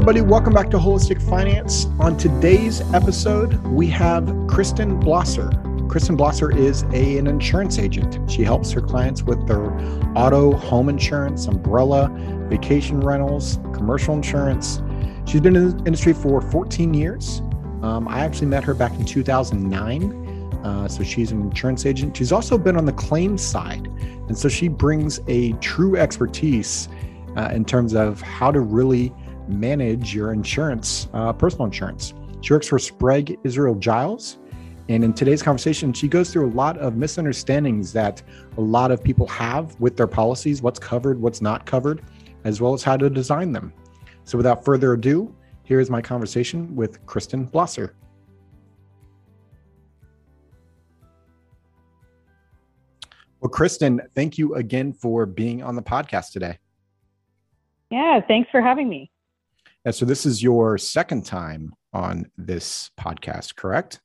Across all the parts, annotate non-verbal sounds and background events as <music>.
everybody. Welcome back to Holistic Finance. On today's episode, we have Kristen Blosser. Kristen Blosser is a, an insurance agent. She helps her clients with their auto, home insurance, umbrella, vacation rentals, commercial insurance. She's been in the industry for 14 years. Um, I actually met her back in 2009. Uh, so she's an insurance agent. She's also been on the claims side. And so she brings a true expertise uh, in terms of how to really manage your insurance, uh, personal insurance. She works for Sprague Israel Giles. And in today's conversation, she goes through a lot of misunderstandings that a lot of people have with their policies what's covered, what's not covered, as well as how to design them. So without further ado, here is my conversation with Kristen Blosser. Well, Kristen, thank you again for being on the podcast today. Yeah, thanks for having me. And so this is your second time on this podcast, correct?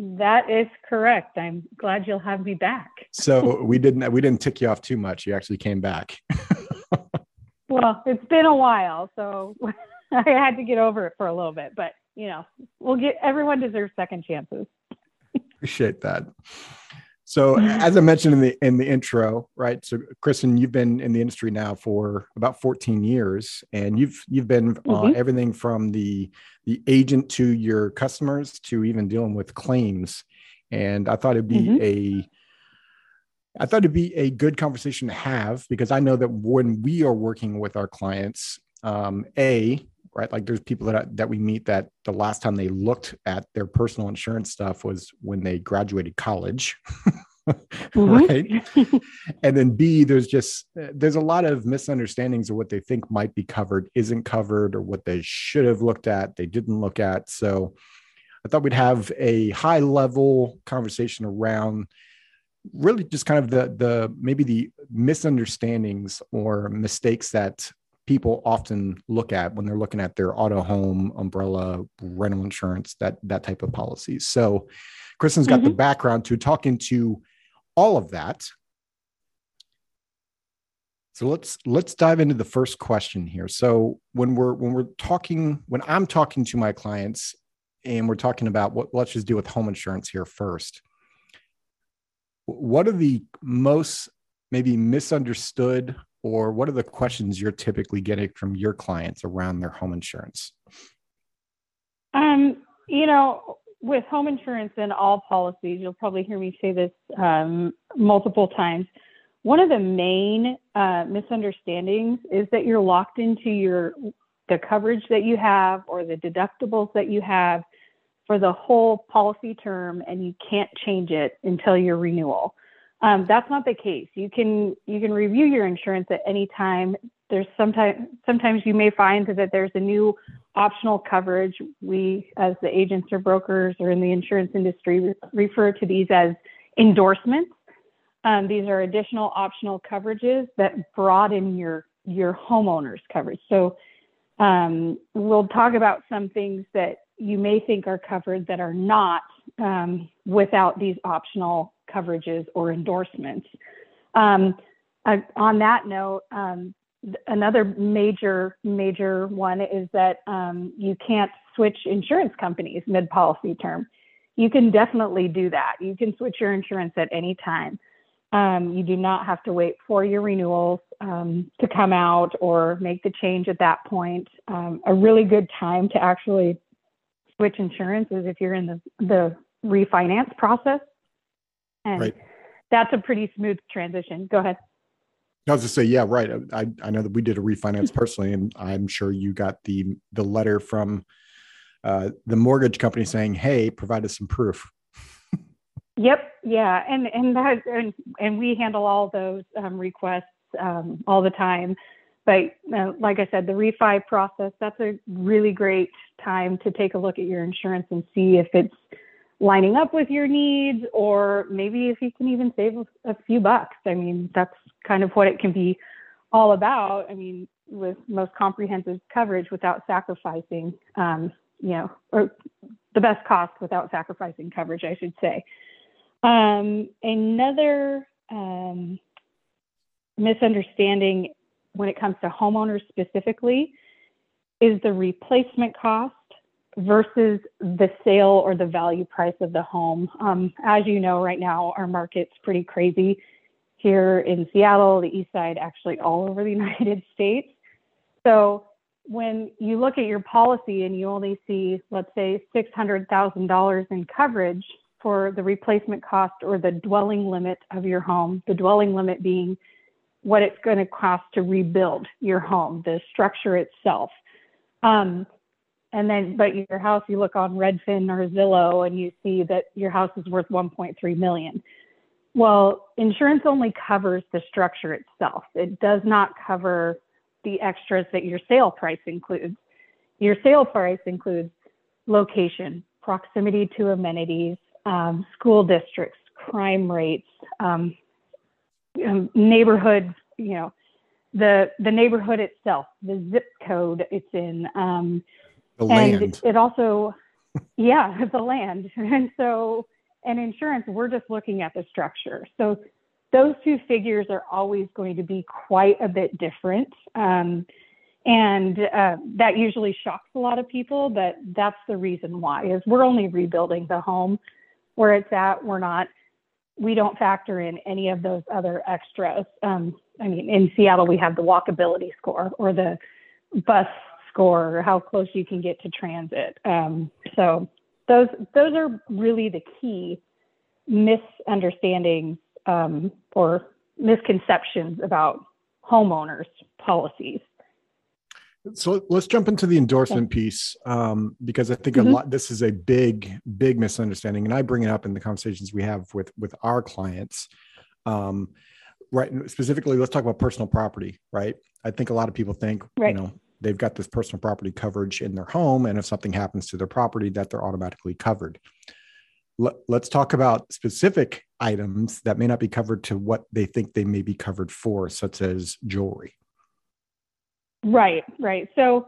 That is correct. I'm glad you'll have me back. so <laughs> we didn't we didn't tick you off too much. You actually came back. <laughs> well, it's been a while, so <laughs> I had to get over it for a little bit, but you know, we'll get everyone deserves second chances. Appreciate that. So as I mentioned in the in the intro, right? So Kristen, you've been in the industry now for about 14 years, and you've you've been mm-hmm. uh, everything from the the agent to your customers to even dealing with claims. And I thought it'd be mm-hmm. a I thought it'd be a good conversation to have because I know that when we are working with our clients, um, a right, like there's people that that we meet that the last time they looked at their personal insurance stuff was when they graduated college. <laughs> Mm-hmm. right <laughs> and then b there's just there's a lot of misunderstandings of what they think might be covered isn't covered or what they should have looked at they didn't look at so i thought we'd have a high level conversation around really just kind of the the maybe the misunderstandings or mistakes that people often look at when they're looking at their auto home umbrella rental insurance that that type of policies so kristen's got mm-hmm. the background to talk into all of that. So let's let's dive into the first question here. So when we're when we're talking when I'm talking to my clients and we're talking about what let's just do with home insurance here first. What are the most maybe misunderstood or what are the questions you're typically getting from your clients around their home insurance? Um, you know, with home insurance and all policies, you'll probably hear me say this um, multiple times. One of the main uh, misunderstandings is that you're locked into your the coverage that you have or the deductibles that you have for the whole policy term, and you can't change it until your renewal. Um, that's not the case. You can you can review your insurance at any time. There's sometimes sometimes you may find that there's a new optional coverage. We, as the agents or brokers or in the insurance industry, re- refer to these as endorsements. Um, these are additional optional coverages that broaden your your homeowner's coverage. So um, we'll talk about some things that you may think are covered that are not um, without these optional coverages or endorsements. Um, on that note, um, another major major one is that um, you can't switch insurance companies mid policy term. You can definitely do that. You can switch your insurance at any time. Um, you do not have to wait for your renewals um, to come out or make the change at that point. Um, a really good time to actually switch insurance is if you're in the, the refinance process. And right. that's a pretty smooth transition. Go ahead. I was to say, yeah, right. I, I know that we did a refinance <laughs> personally, and I'm sure you got the the letter from uh, the mortgage company saying, "Hey, provide us some proof." <laughs> yep. Yeah, and and that and, and we handle all those um, requests um, all the time. But uh, like I said, the refi process that's a really great time to take a look at your insurance and see if it's lining up with your needs, or maybe if you can even save a few bucks. I mean, that's kind of what it can be all about. I mean, with most comprehensive coverage without sacrificing, um, you know, or the best cost without sacrificing coverage, I should say. Um, another um, misunderstanding when it comes to homeowners specifically is the replacement cost versus the sale or the value price of the home. Um, as you know, right now, our market's pretty crazy here in Seattle, the East Side, actually all over the <laughs> United States. So when you look at your policy and you only see, let's say, $600,000 in coverage for the replacement cost or the dwelling limit of your home, the dwelling limit being what it's going to cost to rebuild your home, the structure itself. Um, and then, but your house, you look on Redfin or Zillow and you see that your house is worth 1.3 million. Well, insurance only covers the structure itself. It does not cover the extras that your sale price includes. Your sale price includes location, proximity to amenities, um, school districts, crime rates, um, um, neighborhood, you know, the the neighborhood itself, the zip code it's in, um, the and land. it also, yeah, <laughs> the land, and so and insurance, we're just looking at the structure. So those two figures are always going to be quite a bit different. Um, and uh, that usually shocks a lot of people, but that's the reason why is we're only rebuilding the home where it's at. We're not, we don't factor in any of those other extras. Um, I mean, in Seattle, we have the walkability score or the bus score, or how close you can get to transit. Um, so those those are really the key misunderstandings um, or misconceptions about homeowners policies. So let's jump into the endorsement piece um, because I think mm-hmm. a lot. This is a big, big misunderstanding, and I bring it up in the conversations we have with with our clients. Um, right, specifically, let's talk about personal property. Right, I think a lot of people think, right. you know, they've got this personal property coverage in their home and if something happens to their property that they're automatically covered. Let, us talk about specific items that may not be covered to what they think they may be covered for such as jewelry. Right right. So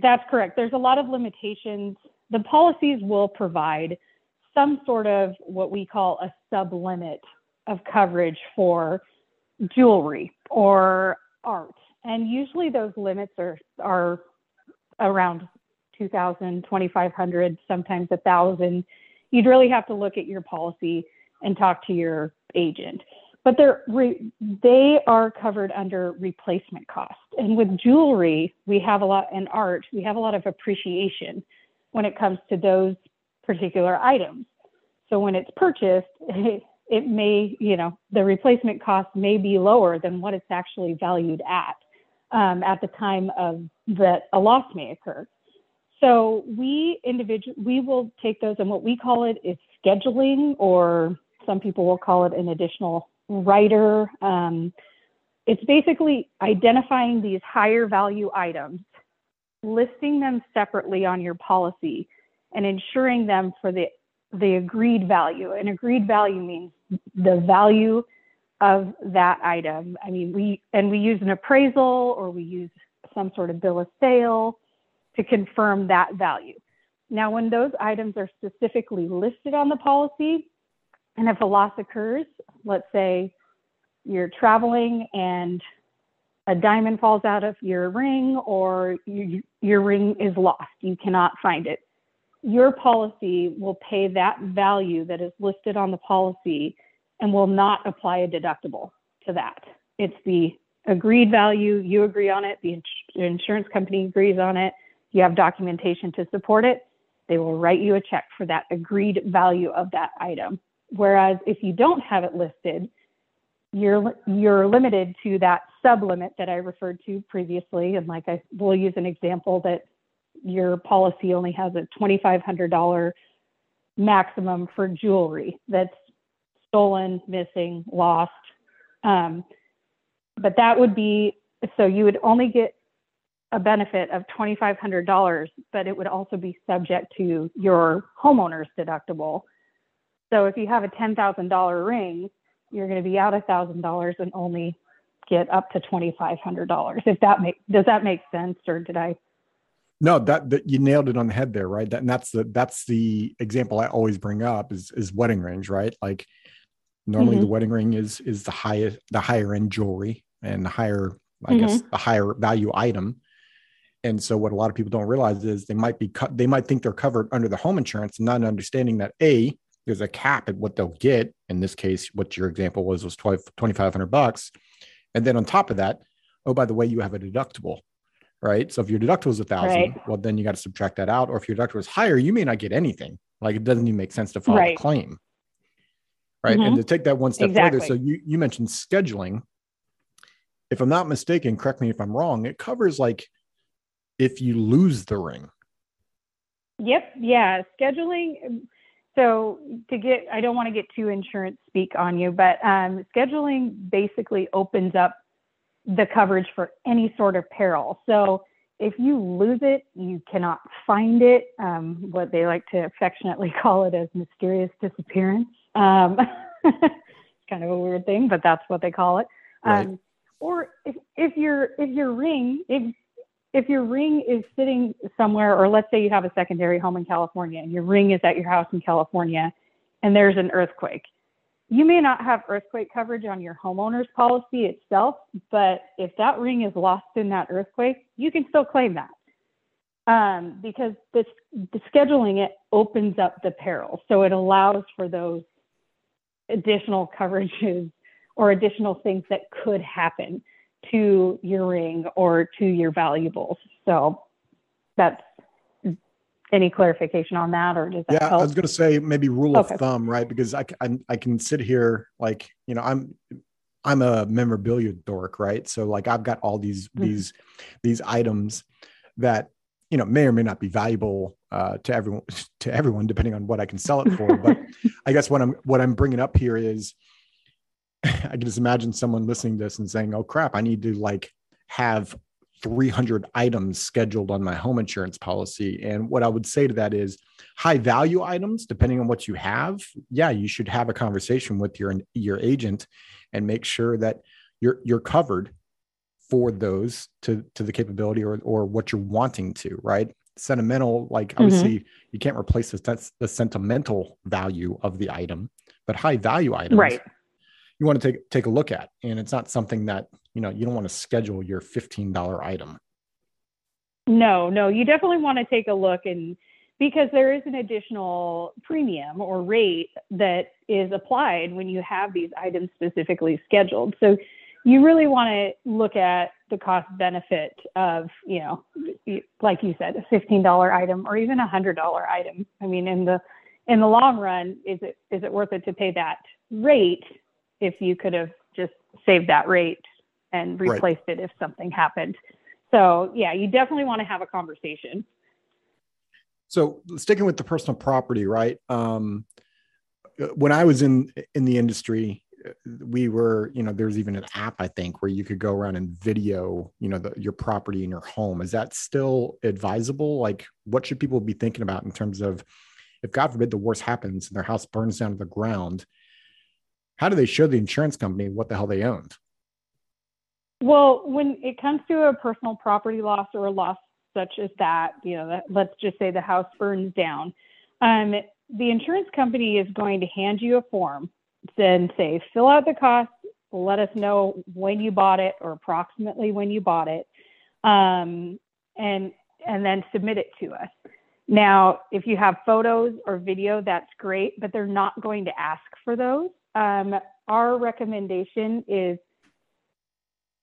that's correct. There's a lot of limitations. The policies will provide some sort of what we call a sub limit of coverage for jewelry or art and usually those limits are are around 2000 2500 sometimes a thousand. You'd really have to look at your policy and talk to your agent. But they're re, they are covered under replacement cost. And with jewelry we have a lot in art we have a lot of appreciation when it comes to those particular items. So when it's purchased <laughs> it may you know the replacement cost may be lower than what it's actually valued at um, at the time of that a loss may occur. So we individual we will take those and what we call it is scheduling, or some people will call it an additional rider. Um, it's basically identifying these higher value items, listing them separately on your policy, and insuring them for the the agreed value. And agreed value means the value of that item. I mean, we and we use an appraisal or we use some sort of bill of sale to confirm that value. Now, when those items are specifically listed on the policy, and if a loss occurs, let's say you're traveling and a diamond falls out of your ring or you, your ring is lost, you cannot find it. Your policy will pay that value that is listed on the policy and will not apply a deductible to that. It's the agreed value, you agree on it, the insurance company agrees on it, you have documentation to support it, they will write you a check for that agreed value of that item. Whereas if you don't have it listed, you're you're limited to that sublimit that I referred to previously. And like I will use an example that your policy only has a $2,500 maximum for jewelry that's stolen, missing, lost. Um, but that would be so you would only get a benefit of $2,500, but it would also be subject to your homeowner's deductible. So if you have a $10,000 ring, you're going to be out $1,000 and only get up to $2,500. If that make does that make sense, or did I? No, that, that you nailed it on the head there, right? That, and that's the that's the example I always bring up is is wedding rings, right? Like Normally, mm-hmm. the wedding ring is is the highest, the higher end jewelry and the higher, I mm-hmm. guess, the higher value item. and so what a lot of people don't realize is they might be cut they might think they're covered under the home insurance not understanding that a there's a cap at what they'll get in this case what your example was was 2500 bucks and then on top of that oh by the way you have a deductible right so if your deductible is a thousand right. well then you got to subtract that out or if your deductible is higher you may not get anything like it doesn't even make sense to file right. a claim right mm-hmm. and to take that one step exactly. further so you you mentioned scheduling if i'm not mistaken correct me if i'm wrong it covers like if you lose the ring. Yep. Yeah. Scheduling. So to get, I don't want to get too insurance speak on you, but um, scheduling basically opens up the coverage for any sort of peril. So if you lose it, you cannot find it. Um, what they like to affectionately <laughs> call it as mysterious disappearance. Um, it's <laughs> kind of a weird thing, but that's what they call it. Right. Um, or if, if your if your ring, if if your ring is sitting somewhere, or let's say you have a secondary home in California and your ring is at your house in California and there's an earthquake, you may not have earthquake coverage on your homeowner's policy itself, but if that ring is lost in that earthquake, you can still claim that. Um, because this, the scheduling it opens up the peril. So it allows for those additional coverages or additional things that could happen to your ring or to your valuables. So that's any clarification on that or does that yeah help? i was going to say maybe rule okay. of thumb right because I, I i can sit here like you know i'm i'm a memorabilia dork right so like i've got all these mm-hmm. these these items that you know may or may not be valuable uh, to everyone <laughs> to everyone depending on what i can sell it for but <laughs> i guess what i'm what i'm bringing up here is <sighs> I can just imagine someone listening to this and saying, "Oh crap, I need to like have 300 items scheduled on my home insurance policy." And what I would say to that is, high value items, depending on what you have, yeah, you should have a conversation with your your agent and make sure that you're you're covered for those to to the capability or or what you're wanting to, right? Sentimental, like mm-hmm. obviously you can't replace the, that's the sentimental value of the item, but high value items, right? you want to take take a look at and it's not something that you know you don't want to schedule your $15 item no no you definitely want to take a look and because there is an additional premium or rate that is applied when you have these items specifically scheduled so you really want to look at the cost benefit of you know like you said a $15 item or even a $100 item i mean in the in the long run is it is it worth it to pay that rate if you could have just saved that rate and replaced right. it if something happened. So yeah, you definitely want to have a conversation. So sticking with the personal property, right? Um, when I was in in the industry, we were, you know, there's even an app I think where you could go around and video, you know, the, your property in your home. Is that still advisable? Like, what should people be thinking about in terms of if God forbid the worst happens and their house burns down to the ground? how do they show the insurance company what the hell they owned? Well, when it comes to a personal property loss or a loss such as that, you know, let's just say the house burns down, um, the insurance company is going to hand you a form and say, fill out the cost, let us know when you bought it or approximately when you bought it, um, and and then submit it to us. Now, if you have photos or video, that's great, but they're not going to ask for those um, our recommendation is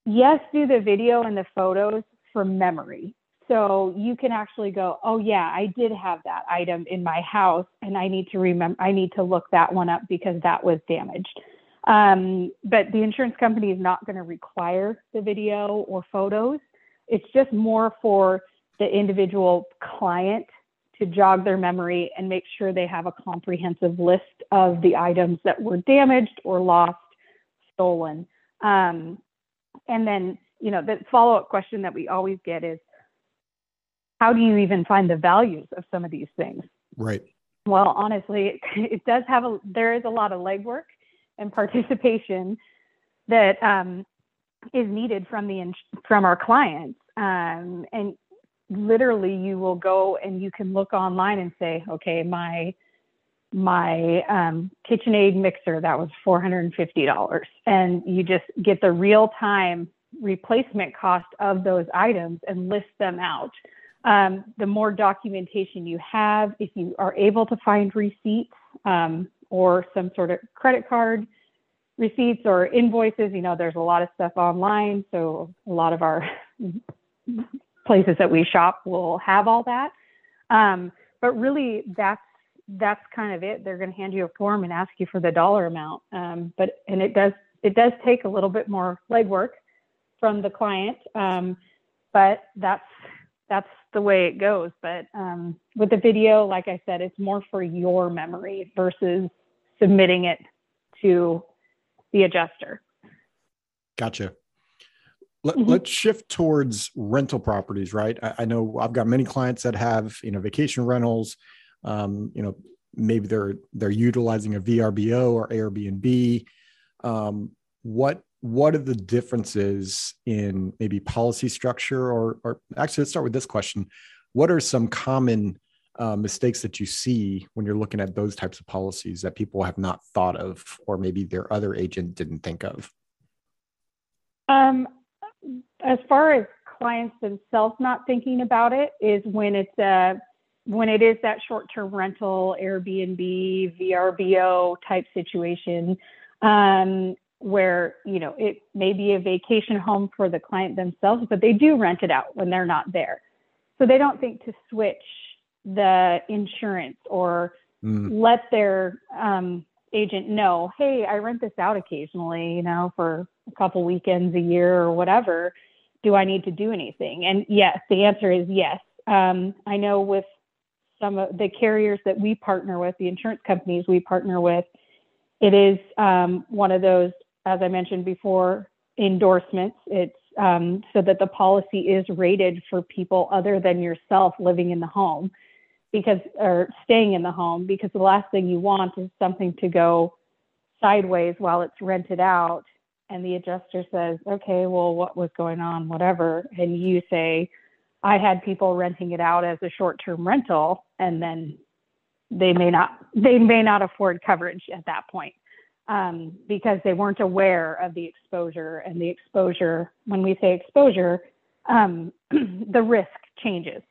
yes, do the video and the photos from memory. So you can actually go, oh yeah, I did have that item in my house, and I need to remember, I need to look that one up because that was damaged. Um, but the insurance company is not going to require the video or photos. It's just more for the individual client to jog their memory and make sure they have a comprehensive list of the items that were damaged or lost, stolen. Um, and then, you know, the follow up question that we always get is how do you even find the values of some of these things? Right. Well, honestly, <laughs> it, does have a, there is a lot of legwork and participation that um, is needed from the from our clients. Um, and literally you will go and you can look online and say, okay, my my um, KitchenAid mixer that was $450, and you just get the real time replacement cost of those items and list them out. Um, the more documentation you have, if you are able to find receipts um, or some sort of credit card receipts or invoices, you know, there's a lot of stuff online. So a lot of our <laughs> places that we shop will have all that. Um, but really, that's that's kind of it. They're going to hand you a form and ask you for the dollar amount. Um, but and it does it does take a little bit more legwork from the client. Um, but that's that's the way it goes. But um, with the video, like I said, it's more for your memory versus submitting it to the adjuster. Gotcha. Let, mm-hmm. shift towards rental properties, right? I, I, know I've got many clients that have, you know, vacation rentals. Um, you know, maybe they're they're utilizing a VRBO or Airbnb. Um, what what are the differences in maybe policy structure, or or actually, let's start with this question: What are some common uh, mistakes that you see when you're looking at those types of policies that people have not thought of, or maybe their other agent didn't think of? Um, as far as clients themselves not thinking about it is when it's a when it is that short-term rental airbnb vrbo type situation um, where you know it may be a vacation home for the client themselves but they do rent it out when they're not there so they don't think to switch the insurance or mm. let their um, agent know hey i rent this out occasionally you know for a couple weekends a year or whatever do I need to do anything? And yes, the answer is yes. Um, I know with some of the carriers that we partner with, the insurance companies we partner with, it is um, one of those, as I mentioned before, endorsements. It's um, so that the policy is rated for people other than yourself living in the home because or staying in the home because the last thing you want is something to go sideways while it's rented out and the adjuster says, okay, well, what was going on, whatever, and you say, I had people renting it out as a short-term rental, and then they may not they may not afford coverage at that point um, because they weren't aware of the exposure and the exposure. When we say exposure, um, <clears throat> the risk changes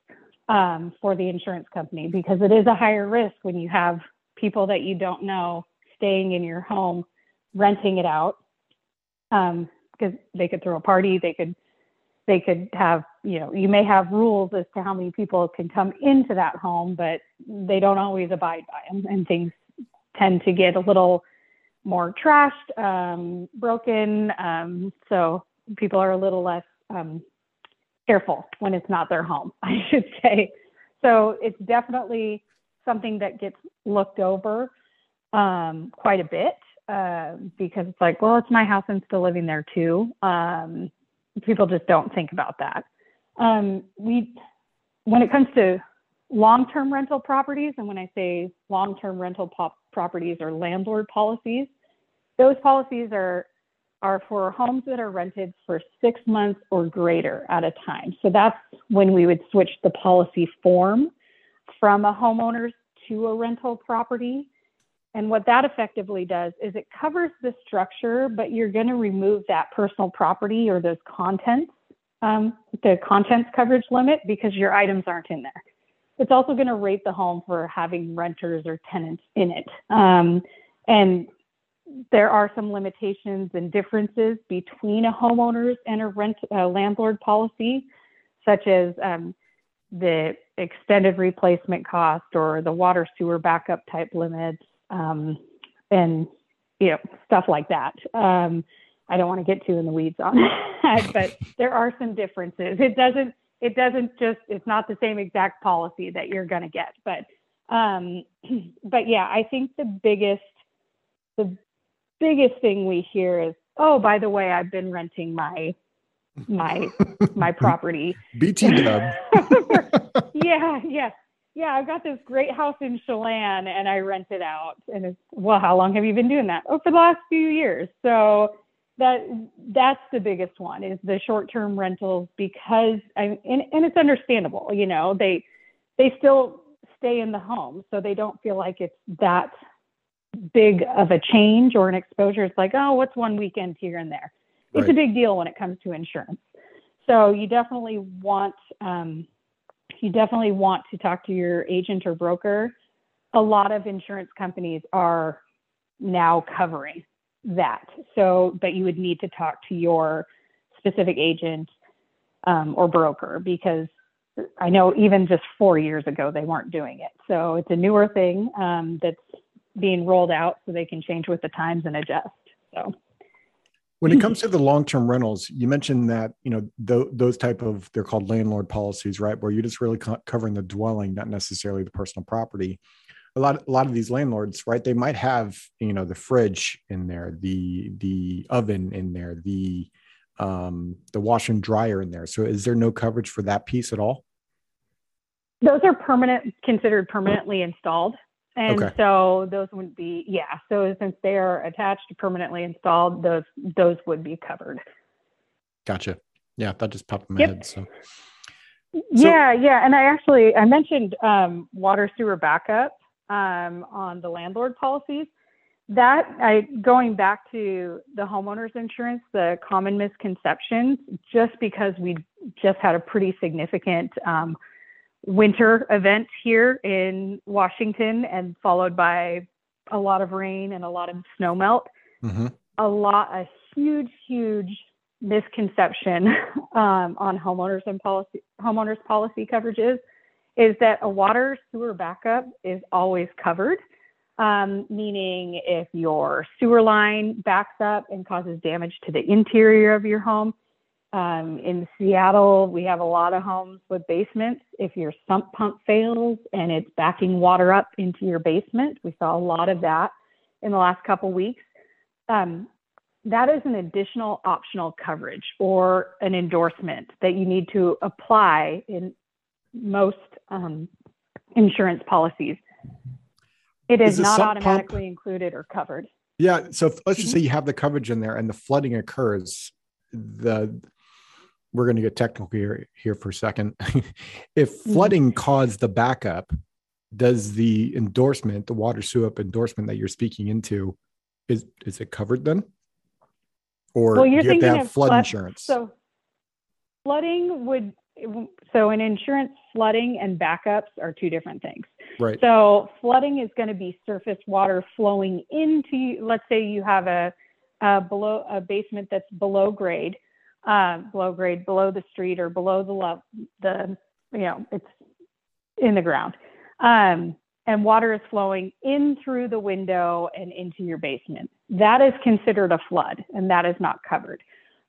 um, for the insurance company because it is a higher risk when you have people that you don't know staying in your home renting it out because um, they could throw a party, they could they could have you know you may have rules as to how many people can come into that home, but they don't always abide by them, and things tend to get a little more trashed, um, broken. Um, so people are a little less um, careful when it's not their home, <laughs> I should say. So it's definitely something that gets looked over um, quite a bit. Um, because it's like, well, it's my house. I'm still living there too. Um, people just don't think about that. Um, we, when it comes to long-term rental properties, and when I say long-term rental pop- properties or landlord policies, those policies are are for homes that are rented for six months or greater at a time. So that's when we would switch the policy form from a homeowner's to a rental property. And what that effectively does is it covers the structure, but you're going to remove that personal property or those contents, um, the contents coverage limit, because your items aren't in there. It's also going to rate the home for having renters or tenants in it. Um, and there are some limitations and differences between a homeowner's and a rent uh, landlord policy, such as um, the extended replacement cost or the water sewer backup type limits um, and you know stuff like that. Um, I don't want to get too in the weeds on <laughs> that, but there are some differences. It doesn't it doesn't just it's not the same exact policy that you're going to get, but um, <clears throat> but yeah, I think the biggest the biggest thing we hear is oh by the way I've been renting my my my <laughs> property bt <laughs> dub <laughs> yeah yeah yeah, I've got this great house in Chelan and I rent it out. And it's, well, how long have you been doing that? Oh, for the last few years. So that that's the biggest one is the short-term rentals because I, and, and it's understandable, you know, they, they still stay in the home. So they don't feel like it's that big of a change or an exposure. It's like, oh, what's one weekend here and there? it's right. a big deal when it comes to insurance. So you definitely want um, you definitely want to talk to your agent or broker. A lot of insurance companies are now covering that. So, but you would need to talk to your specific agent um, or broker because I know even just four years ago they weren't doing it. So it's a newer thing um, that's being rolled out so they can change with the times and adjust. So when it comes to the long-term rentals, you mentioned that you know th- those type of they're called landlord policies, right? Where you're just really co- covering the dwelling, not necessarily the personal property. A lot, a lot of these landlords, right? They might have you know the fridge in there, the the oven in there, the um, the wash and dryer in there. So, is there no coverage for that piece at all? Those are permanent, considered permanently installed. And okay. so those would be, yeah. So since they are attached permanently installed, those those would be covered. Gotcha. Yeah, that just popped in my yep. head. So. Yeah, so, yeah, and I actually I mentioned um, water sewer backup um, on the landlord policies. That I going back to the homeowners insurance, the common misconceptions, just because we just had a pretty significant um, winter event here in Washington and followed by a lot of rain and a lot of snow melt. Mm-hmm. A lot, a huge, huge misconception <laughs> um, on homeowners and policy homeowners policy coverages is that a water sewer backup is always covered. Um, meaning if your sewer line backs up and causes damage to the interior of your home, um, in Seattle, we have a lot of homes with basements. If your sump pump fails and it's backing water up into your basement, we saw a lot of that in the last couple weeks. Um, that is an additional optional coverage or an endorsement that you need to apply in most um, insurance policies. It is, is not automatically pump, included or covered. Yeah. So if, let's just mm-hmm. say you have the coverage in there and the flooding occurs. The we're going to get technical here, here for a second. <laughs> if mm-hmm. flooding caused the backup, does the endorsement, the water sewer endorsement that you're speaking into, is is it covered then? Or well, you're do you have to have flood, flood insurance? So flooding would so in insurance flooding and backups are two different things right so flooding is going to be surface water flowing into let's say you have a, a below a basement that's below grade um, below grade, below the street or below the the, you know, it's in the ground. Um, and water is flowing in through the window and into your basement. That is considered a flood and that is not covered.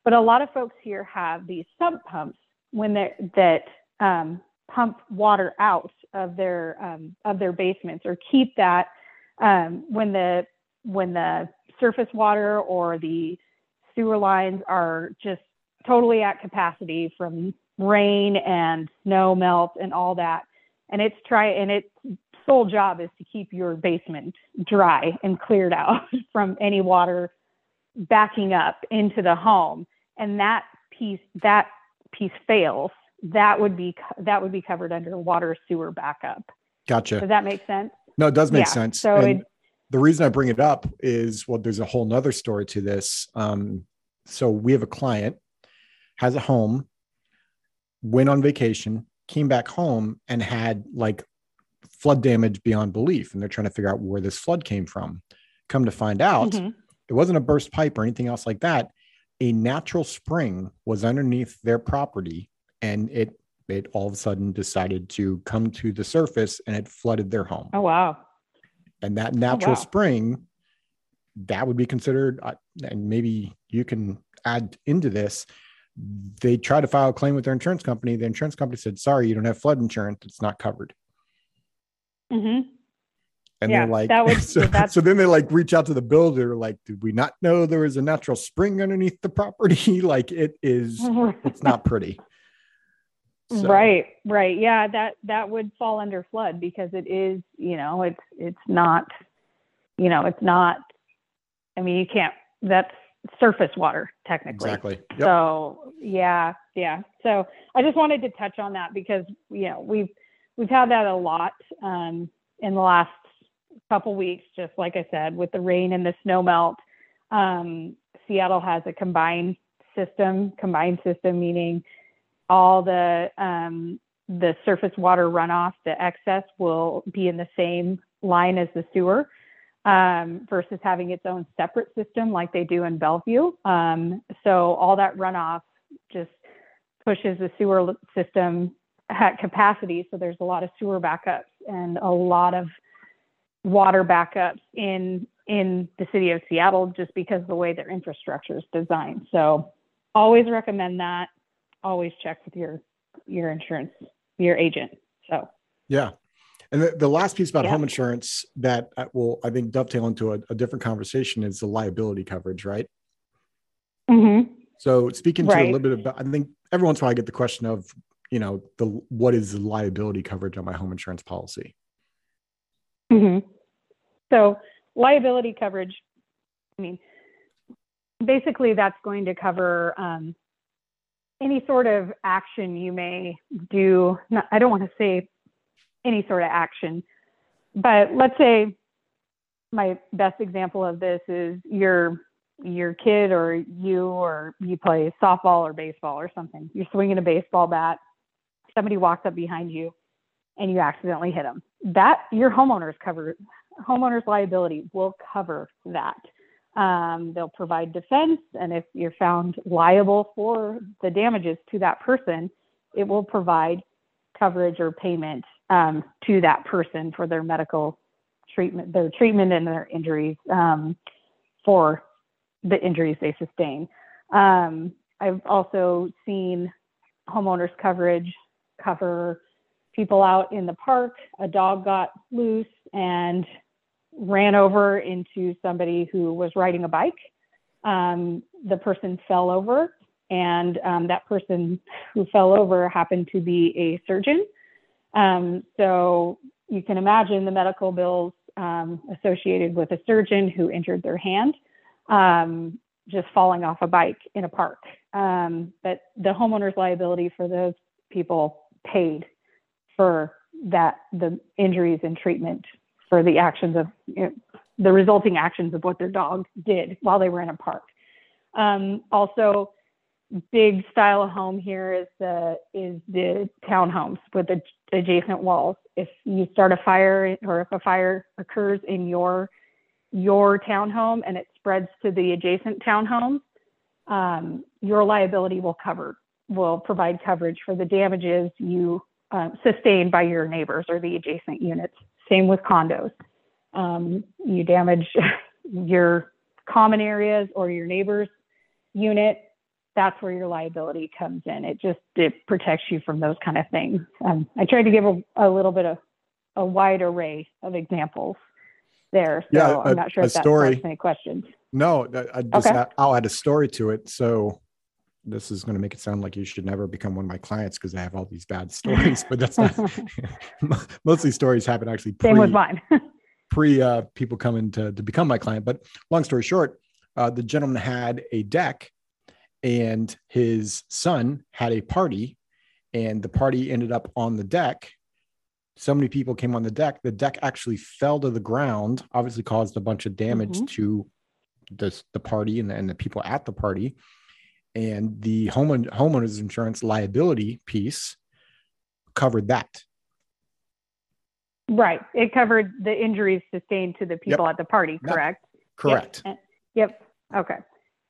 But a lot of folks here have these sump pumps when they that um, pump water out of their um, of their basements or keep that um, when the when the surface water or the sewer lines are just totally at capacity from rain and snow melt and all that. And it's try and its sole job is to keep your basement dry and cleared out <laughs> from any water backing up into the home. And that piece that piece fails, that would be that would be covered under water sewer backup. Gotcha. Does that make sense? No, it does make yeah. sense. So it, the reason I bring it up is well, there's a whole nother story to this. Um, so we have a client has a home, went on vacation, came back home, and had like flood damage beyond belief. And they're trying to figure out where this flood came from. Come to find out, mm-hmm. it wasn't a burst pipe or anything else like that. A natural spring was underneath their property and it it all of a sudden decided to come to the surface and it flooded their home. Oh wow. And that natural oh, wow. spring that would be considered uh, and maybe you can add into this they tried to file a claim with their insurance company. The insurance company said, "Sorry, you don't have flood insurance. It's not covered." Mm-hmm. And yeah, they're like, that would, <laughs> so, so then they like reach out to the builder, like, did we not know there was a natural spring underneath the property? <laughs> like, it is, <laughs> it's not pretty. So. Right, right. Yeah, that that would fall under flood because it is, you know, it's it's not, you know, it's not. I mean, you can't. That's surface water technically. Exactly. Yep. So yeah, yeah. So I just wanted to touch on that because you know we've we've had that a lot um, in the last couple weeks. Just like I said, with the rain and the snow melt, um, Seattle has a combined system, combined system, meaning all the um, the surface water runoff, the excess will be in the same line as the sewer um, versus having its own separate system like they do in Bellevue. Um, so all that runoff just pushes the sewer system at capacity. So there's a lot of sewer backups and a lot of water backups in in the city of Seattle just because of the way their infrastructure is designed. So always recommend that. Always check with your your insurance, your agent. So yeah. And the, the last piece about yeah. home insurance that uh, will, I think, dovetail into a, a different conversation is the liability coverage, right? Mm-hmm. So speaking to right. a little bit about, I think every once in a while I get the question of, you know, the what is the liability coverage on my home insurance policy? Mm-hmm. So liability coverage, I mean, basically that's going to cover um, any sort of action you may do. Not, I don't want to say any sort of action. But let's say my best example of this is your your kid or you or you play softball or baseball or something. You're swinging a baseball bat. Somebody walks up behind you and you accidentally hit them. That your homeowners cover homeowners liability will cover that. Um, they'll provide defense, and if you're found liable for the damages to that person, it will provide coverage or payment um, to that person for their medical treatment, their treatment and their injuries um, for the injuries they sustain. Um, I've also seen homeowners coverage cover people out in the park. A dog got loose and ran over into somebody who was riding a bike. Um, the person fell over, and um, that person who fell over happened to be a surgeon. Um, so you can imagine the medical bills um, associated with a surgeon who injured their hand um, just falling off a bike in a park. Um, but the homeowner's liability for those people paid for that the injuries and treatment for the actions of you know, the resulting actions of what their dog did while they were in a park. Um, also, big style of home here is the is the townhomes with the adjacent walls. If you start a fire or if a fire occurs in your your townhome and it spreads to the adjacent townhomes, um, your liability will cover will provide coverage for the damages you uh, sustained by your neighbors or the adjacent units. Same with condos. Um, you damage <laughs> your common areas or your neighbor's unit, that's where your liability comes in. It just it protects you from those kind of things. Um, I tried to give a, a, little bit of a wide array of examples there. So yeah, a, I'm not sure if that story. any questions. No, I just okay. I'll add a story to it. So this is going to make it sound like you should never become one of my clients because I have all these bad stories, but that's not <laughs> <laughs> mostly stories happen actually. Pre, Same with mine. <laughs> pre uh, people coming to, to become my client. But long story short, uh, the gentleman had a deck and his son had a party and the party ended up on the deck. So many people came on the deck. The deck actually fell to the ground obviously caused a bunch of damage mm-hmm. to this, the party and the, and the people at the party. And the home homeowners insurance liability piece covered that. Right. It covered the injuries sustained to the people yep. at the party correct? Correct. Yep. yep. Okay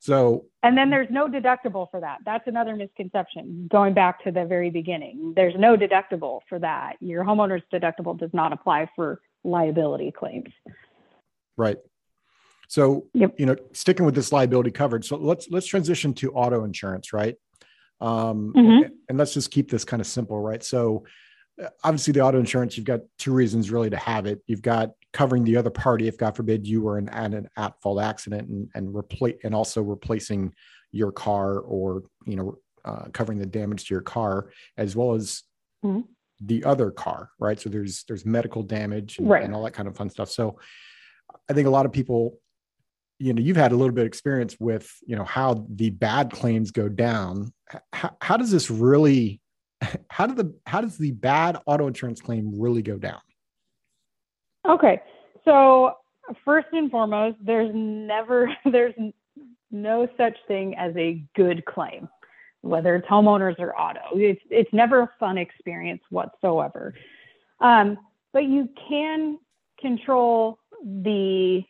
so, and then there's no deductible for that. That's another misconception. Going back to the very beginning, there's no deductible for that. Your homeowner's deductible does not apply for liability claims. Right. So, yep. you know, sticking with this liability coverage. So let's let's transition to auto insurance, right? Um, mm-hmm. And let's just keep this kind of simple, right? So, obviously, the auto insurance, you've got two reasons really to have it. You've got covering the other party if god forbid you were in an at fault accident and and replace and also replacing your car or you know uh, covering the damage to your car as well as mm-hmm. the other car right so there's there's medical damage and, right. and all that kind of fun stuff so i think a lot of people you know you've had a little bit of experience with you know how the bad claims go down how, how does this really <laughs> how do the how does the bad auto insurance claim really go down Okay. So first and foremost, there's never <laughs> there's no such thing as a good claim, whether it's homeowners or auto. It's it's never a fun experience whatsoever. Um, but you can control the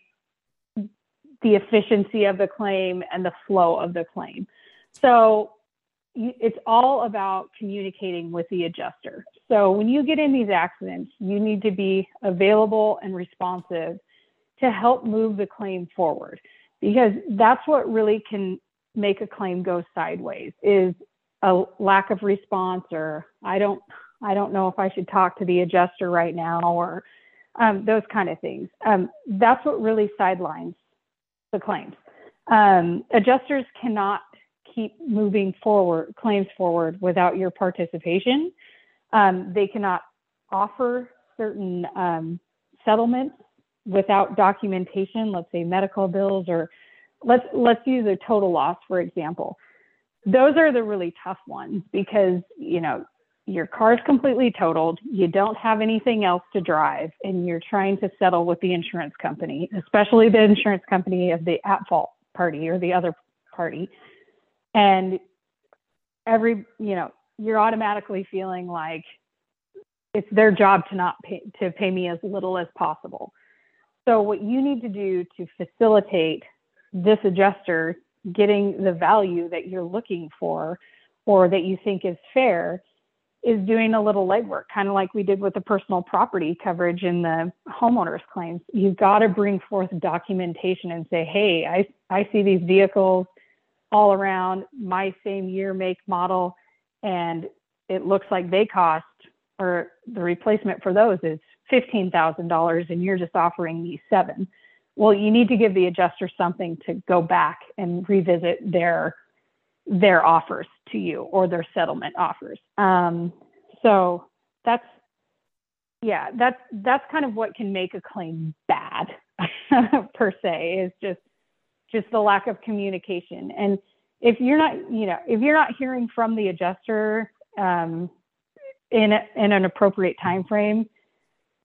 the efficiency of the claim and the flow of the claim. So it's all about communicating with the adjuster. So when you get in these accidents, you need to be available and responsive to help move the claim forward because that's what really can make a claim go sideways is a lack of response or I don't I don't know if I should talk to the adjuster right now or um, those kind of things. Um, that's what really sidelines the claims. Um, adjusters cannot keep moving forward claims forward without your participation. Um, they cannot offer certain um, settlements without documentation. Let's say medical bills, or let's let's use a total loss for example. Those are the really tough ones because you know your car is completely totaled, you don't have anything else to drive, and you're trying to settle with the insurance company, especially the insurance company of the at fault party or the other party and every you know you're automatically feeling like it's their job to not pay to pay me as little as possible so what you need to do to facilitate this adjuster getting the value that you're looking for or that you think is fair is doing a little legwork, kind of like we did with the personal property coverage in the homeowners claims. You've got to bring forth documentation and say, hey, I, I see these vehicles all around my same year, make, model, and it looks like they cost or the replacement for those is $15,000 and you're just offering me seven. Well, you need to give the adjuster something to go back and revisit their their offers to you or their settlement offers. Um, so that's yeah, that's that's kind of what can make a claim bad <laughs> per se is just just the lack of communication. And if you're not, you know, if you're not hearing from the adjuster um, in a, in an appropriate time frame,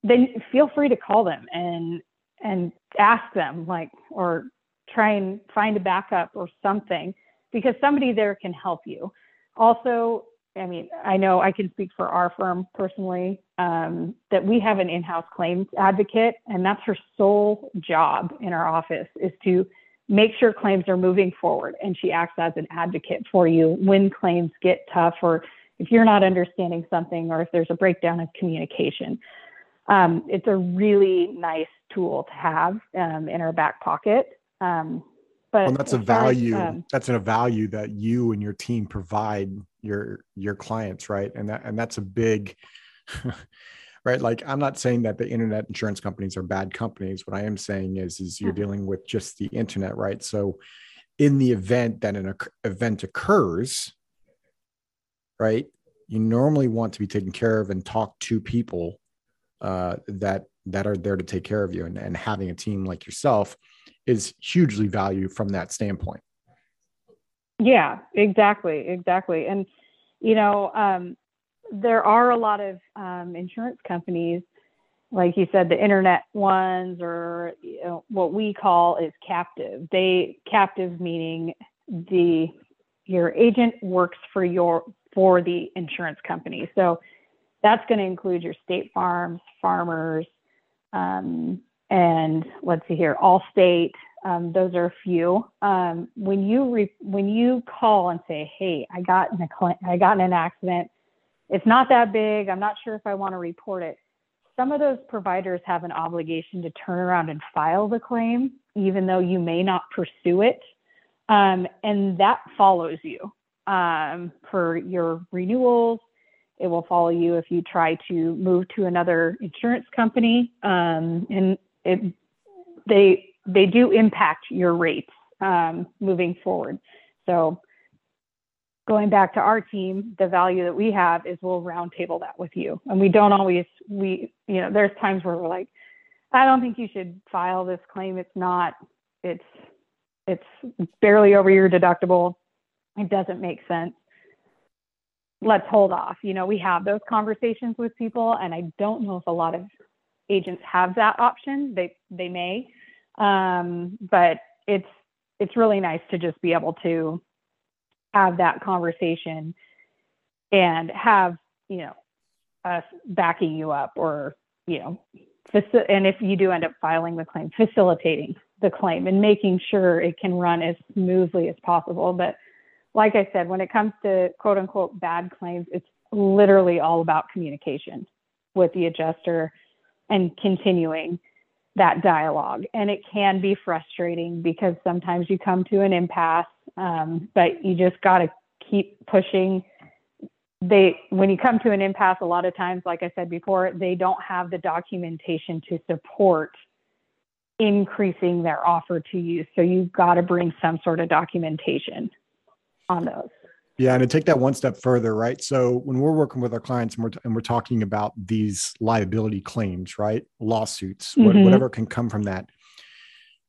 then feel free to call them and and ask them like or try and find a backup or something because somebody there can help you. Also, I mean, I know I can speak for our firm personally um, that we have an in-house claims advocate, and that's her sole job in our office is to make sure claims are moving forward and she acts as an advocate for you when claims get tough or if you're not understanding something or if there's a breakdown of communication. Um, it's a really nice tool to have um, in our back pocket. Um, but well, that's a value as, um, that's a value that you and your team provide your your clients right? And that and that's a big <laughs> right? Like i'm not saying that the internet insurance companies are bad companies. What i am saying is is you're mm-hmm. dealing with just the internet right? So in the event that an event occurs right you normally want to be taken care of and talk to people uh, that that are there to take care of you. And, and having a team like yourself is hugely valued from that standpoint. Yeah exactly exactly. And you know um, there are a lot of um, insurance companies, like you said, the internet ones, or you know, what we call is captive. They captive meaning the your agent works for your for the insurance company. So that's going to include your state farms, farmers, um, and let's see here, Allstate. Um, those are a few. Um, when you re- when you call and say, "Hey, I got in a cl- I got in an accident it's not that big. I'm not sure if I want to report it. Some of those providers have an obligation to turn around and file the claim, even though you may not pursue it. Um, and that follows you um, for your renewals. It will follow you if you try to move to another insurance company, um, and it, they they do impact your rates um, moving forward. So going back to our team, the value that we have is we'll roundtable that with you. And we don't always, we, you know, there's times where we're like, I don't think you should file this claim. It's not, it's, it's barely over your deductible. It doesn't make sense. Let's hold off. You know, we have those conversations with people, and I don't know if a lot of agents have that option. They they may, um, but it's it's really nice to just be able to have that conversation and have you know us backing you up or you know faci- and if you do end up filing the claim facilitating the claim and making sure it can run as smoothly as possible. But like i said when it comes to quote unquote bad claims it's literally all about communication with the adjuster and continuing that dialogue. And it can be frustrating because sometimes you come to an impasse, um, but you just got to keep pushing. They, when you come to an impasse, a lot of times, like I said before, they don't have the documentation to support increasing their offer to you. So you've got to bring some sort of documentation on those. Yeah, and to take that one step further, right? So when we're working with our clients and we're, and we're talking about these liability claims, right? Lawsuits, mm-hmm. whatever can come from that,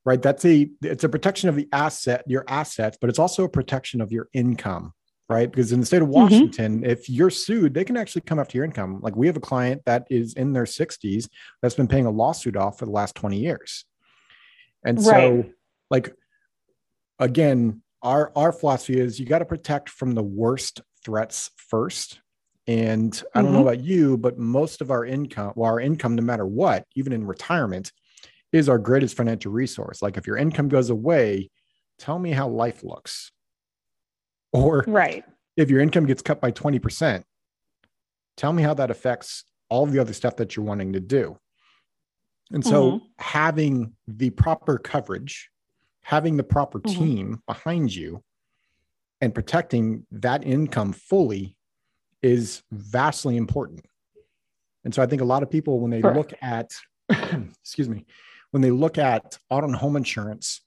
right? That's a it's a protection of the asset, your assets, but it's also a protection of your income, right? Because in the state of mm-hmm. Washington, mm-hmm. if you're sued, they can actually come after your income. Like we have a client that is in their 60s that's been paying a lawsuit off for the last 20 years, and so like again our our philosophy is you got to protect from the worst threats first. And i don't know mm-hmm. about you but most of our income well our income no matter what even in retirement is our greatest financial resource. Like if your income goes away tell me how life looks. Or right. if your income gets cut by 20% tell me how that affects all the other stuff that you're wanting to do. And so mm-hmm. having the proper coverage having the proper mm-hmm. team behind you and protecting that income fully is vastly important. And so I think a lot of people, when they Correct. look at, <clears throat> excuse me, when they look at auto and home insurance,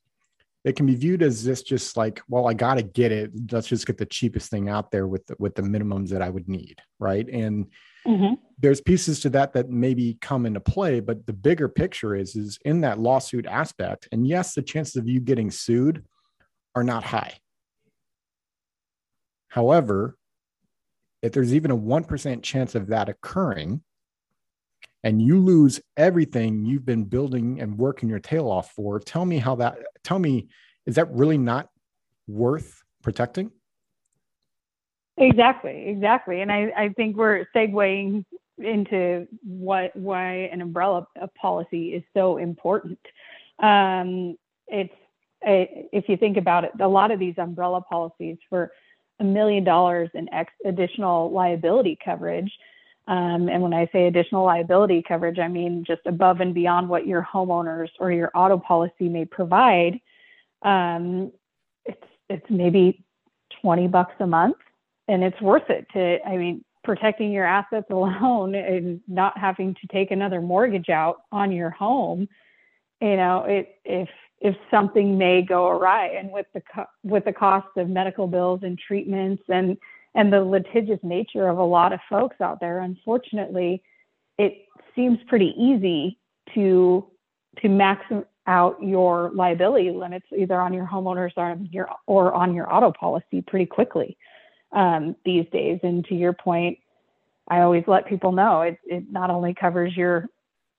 it can be viewed as this just like, well, I got to get it. Let's just get the cheapest thing out there with the, with the minimums that I would need, right? And mm-hmm. there's pieces to that that maybe come into play, but the bigger picture is is in that lawsuit aspect. And yes, the chances of you getting sued are not high. However, if there's even a 1% chance of that occurring, and you lose everything you've been building and working your tail off for, tell me how that, tell me, is that really not worth protecting? Exactly, exactly. And I, I think we're segueing into what why an umbrella policy is so important. Um, it's if you think about it, a lot of these umbrella policies for a million dollars in ex- additional liability coverage. Um, and when I say additional liability coverage, I mean just above and beyond what your homeowners or your auto policy may provide. Um, it's it's maybe 20 bucks a month and it's worth it to i mean protecting your assets alone <laughs> and not having to take another mortgage out on your home you know it if if something may go awry and with the co- with the cost of medical bills and treatments and and the litigious nature of a lot of folks out there unfortunately it seems pretty easy to to max out your liability limits either on your homeowners or on your or on your auto policy pretty quickly um, these days. And to your point, I always let people know it, it not only covers your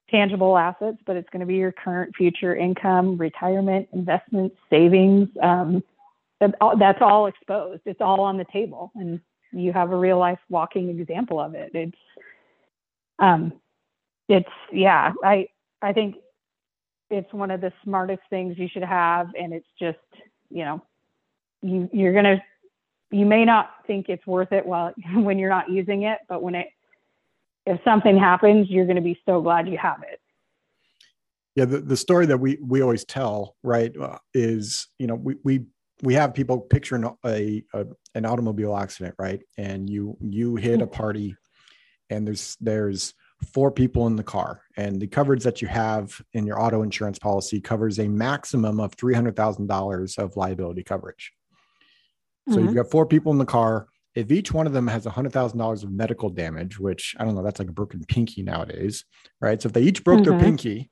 tangible assets, but it's going to be your current, future income, retirement, investments, savings. Um, that's all exposed. It's all on the table, and you have a real life walking example of it. It's, um, it's yeah. I I think it's one of the smartest things you should have, and it's just you know you you're gonna you may not think it's worth it while <laughs> when you're not using it, but when it if something happens, you're going to be so glad you have it. Yeah, the, the story that we we always tell, right, uh, is you know we we we have people picturing a, a, an automobile accident, right, and you you hit a party, and there's there's four people in the car, and the coverage that you have in your auto insurance policy covers a maximum of three hundred thousand dollars of liability coverage. So mm-hmm. you've got four people in the car. If each one of them has $100,000 of medical damage, which I don't know, that's like a broken pinky nowadays, right? So if they each broke mm-hmm. their pinky,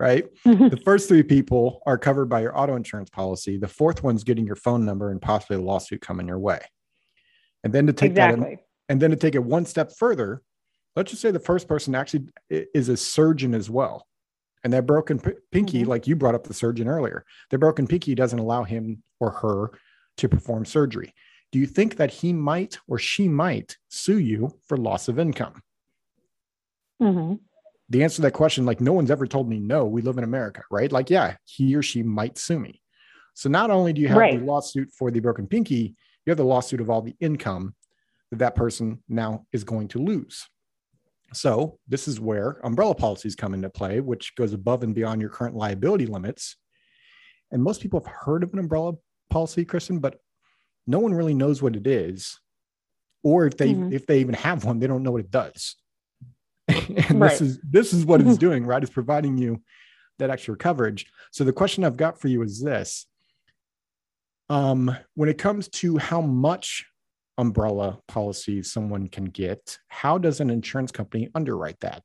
right? Mm-hmm. The first three people are covered by your auto insurance policy. The fourth one's getting your phone number and possibly a lawsuit coming your way. And then to take exactly. that in, and then to take it one step further, let's just say the first person actually is a surgeon as well. And that broken p- pinky, Mm-hmm. like you brought up the surgeon earlier, the broken pinky doesn't allow him or her to perform surgery. Do you think that he might or she might sue you for loss of income? hmm The answer to that question, like no one's ever told me no, we live in America, right? Like, yeah, he or she might sue me. So not only do you have Right. the lawsuit for the broken pinky, you have the lawsuit of all the income that that person now is going to lose. So this is where umbrella policies come into play, which goes above and beyond your current liability limits. And most people have heard of an umbrella policy, Kristen, but no one really knows what it is, or if they Mhm. if they even have one, they don't know what it does. <laughs> and Right. this is this is what it's <laughs> doing, right? It's providing you that extra coverage. So the question I've got for you is this: um, when it comes to how much umbrella policy someone can get, how does an insurance company underwrite that?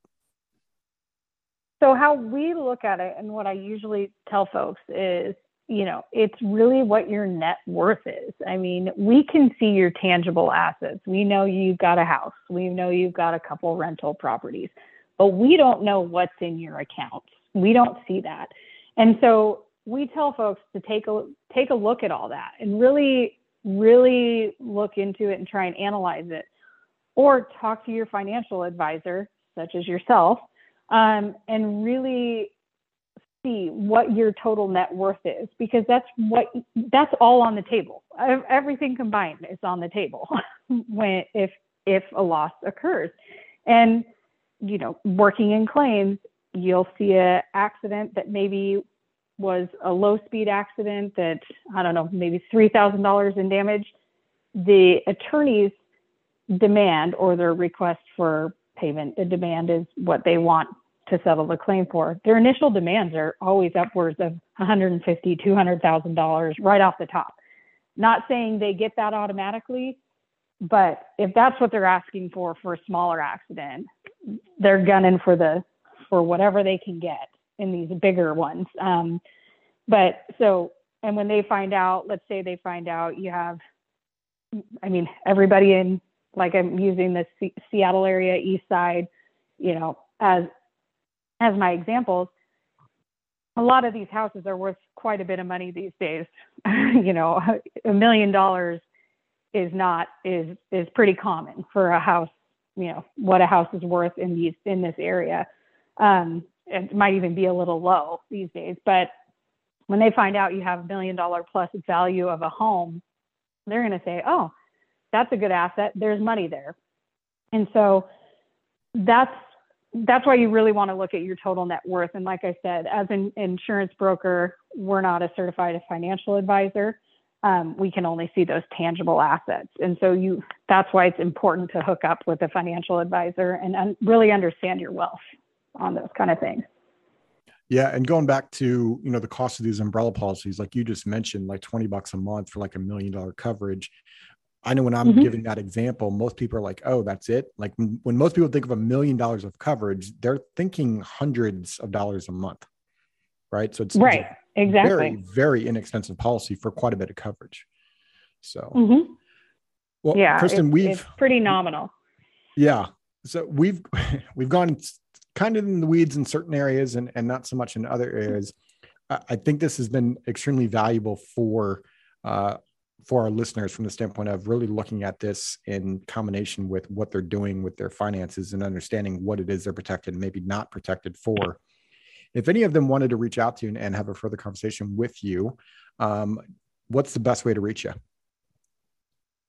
So how we look at it and what I usually tell folks is, you know, it's really what your net worth is. I mean, we can see your tangible assets. We know you've got a house. We know you've got a couple rental properties, but we don't know what's in your accounts. We don't see that. And so we tell folks to take a take a look at all that and really really look into it and try and analyze it or talk to your financial advisor such as yourself um, and really see what your total net worth is because that's what that's all on the table. Everything combined is on the table <laughs> when if if a loss occurs. And you know working in claims you'll see a accident that maybe was a low speed accident that i don't know maybe $3000 in damage. The attorney's demand or their request for payment the demand is what they want to settle the claim for. Their initial demands are always upwards of 150 200000 dollars right off the top. Not saying they get that automatically but if that's what they're asking for for a smaller accident they're gunning for the for whatever they can get in these bigger ones. Um, but so and when they find out let's say they find out you have i mean everybody in like i'm using the C- seattle area east side you know as as my examples a lot of these houses are worth quite a bit of money these days. <laughs> You know a million dollars is not is is pretty common for a house you know what a house is worth in these in this area. Um it might even be a little low these days but when they find out you have a million dollar plus value of a home they're going to say oh that's a good asset. There's money there. And so that's that's why you really want to look at your total net worth. And like i said as an insurance broker we're not a certified financial advisor. Um, we can only see those tangible assets. And so you that's why it's important to hook up with a financial advisor and un- really understand your wealth on those kind of things. Yeah, and going back to you know the cost of these umbrella policies, like you just mentioned, like twenty bucks a month for like a million dollar coverage. I know when I'm Mhm. giving that example, most people are like, "Oh, that's it." Like when, most people think of a million dollars of coverage, they're thinking hundreds of dollars a month, right? So it's, it's right exactly very very inexpensive policy for quite a bit of coverage. So, mm-hmm. well, yeah Kristen, it's, we've it's pretty nominal yeah. So we've <laughs> we've gone kind of in the weeds in certain areas and, and not so much in other areas. I I think this has been extremely valuable for uh, for our listeners from the standpoint of really looking at this in combination with what they're doing with their finances and understanding what it is they're protected and maybe not protected for. If any of them wanted to reach out to you and, have a further conversation with you, um, what's the best way to reach you?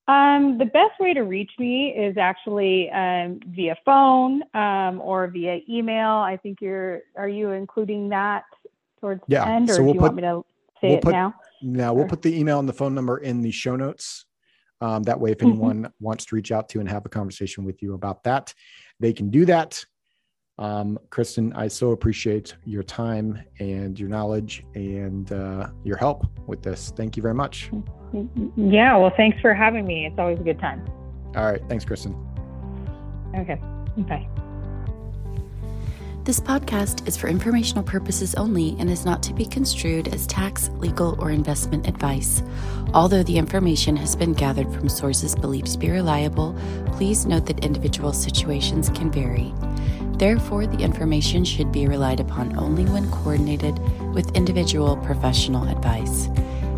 Um, the best way to reach me is actually um, via phone um, or via email. I think you're. Are you including that towards Yeah, the end, or so do we'll you put- want me to say we'll it put- now? Now we'll put the email and the phone number in the show notes. Um, that way, if Mhm. anyone wants to reach out to and have a conversation with you about that, they can do that. Um, Kristen, I so appreciate your time and your knowledge and uh, your help with this. Thank you very much. Yeah. Well, thanks for having me. It's always a good time. All right. Thanks, Kristen. Okay. Bye. This podcast is for informational purposes only and is not to be construed as tax, legal, or investment advice. Although the information has been gathered from sources believed to be reliable, please note that individual situations can vary. Therefore, the information should be relied upon only when coordinated with individual professional advice.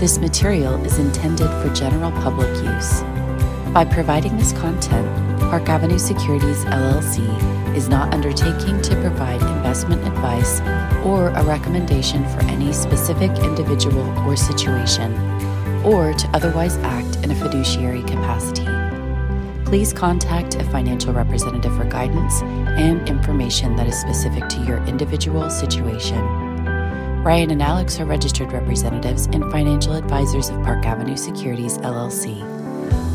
This material is intended for general public use. By providing this content, Park Avenue Securities LLC is not undertaking to provide investment advice or a recommendation for any specific individual or situation, or to otherwise act in a fiduciary capacity please contact a financial representative for guidance and information that is specific to your individual situation. Ryan and Alex are registered representatives and financial advisors of Park Avenue Securities LLC.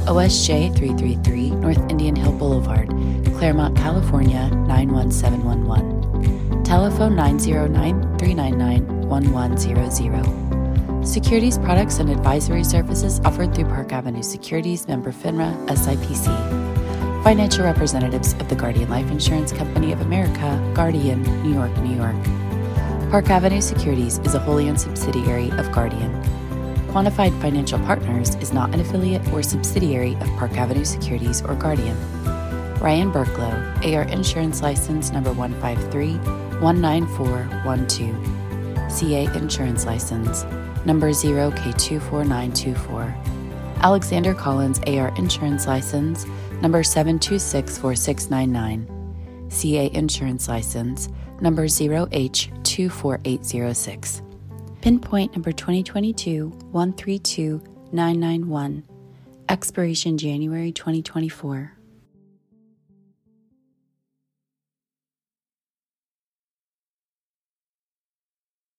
OSJ 333 North Indian Hill Boulevard, Claremont, California 91711. Telephone 909 399 1100. Securities products and advisory services offered through Park Avenue Securities member FINRA SIPC. Financial representatives of the Guardian Life Insurance Company of America, Guardian, New York, New York. Park Avenue Securities is a wholly owned subsidiary of Guardian. Quantified Financial Partners is not an affiliate or subsidiary of Park Avenue Securities or Guardian. Ryan Burklow, AR Insurance License number 153 19412. CA Insurance License number 0K24924. Alexander Collins AR Insurance License, number 7264699. CA Insurance License, number 0H24806. Pinpoint number 2022 132991. Expiration January 2024.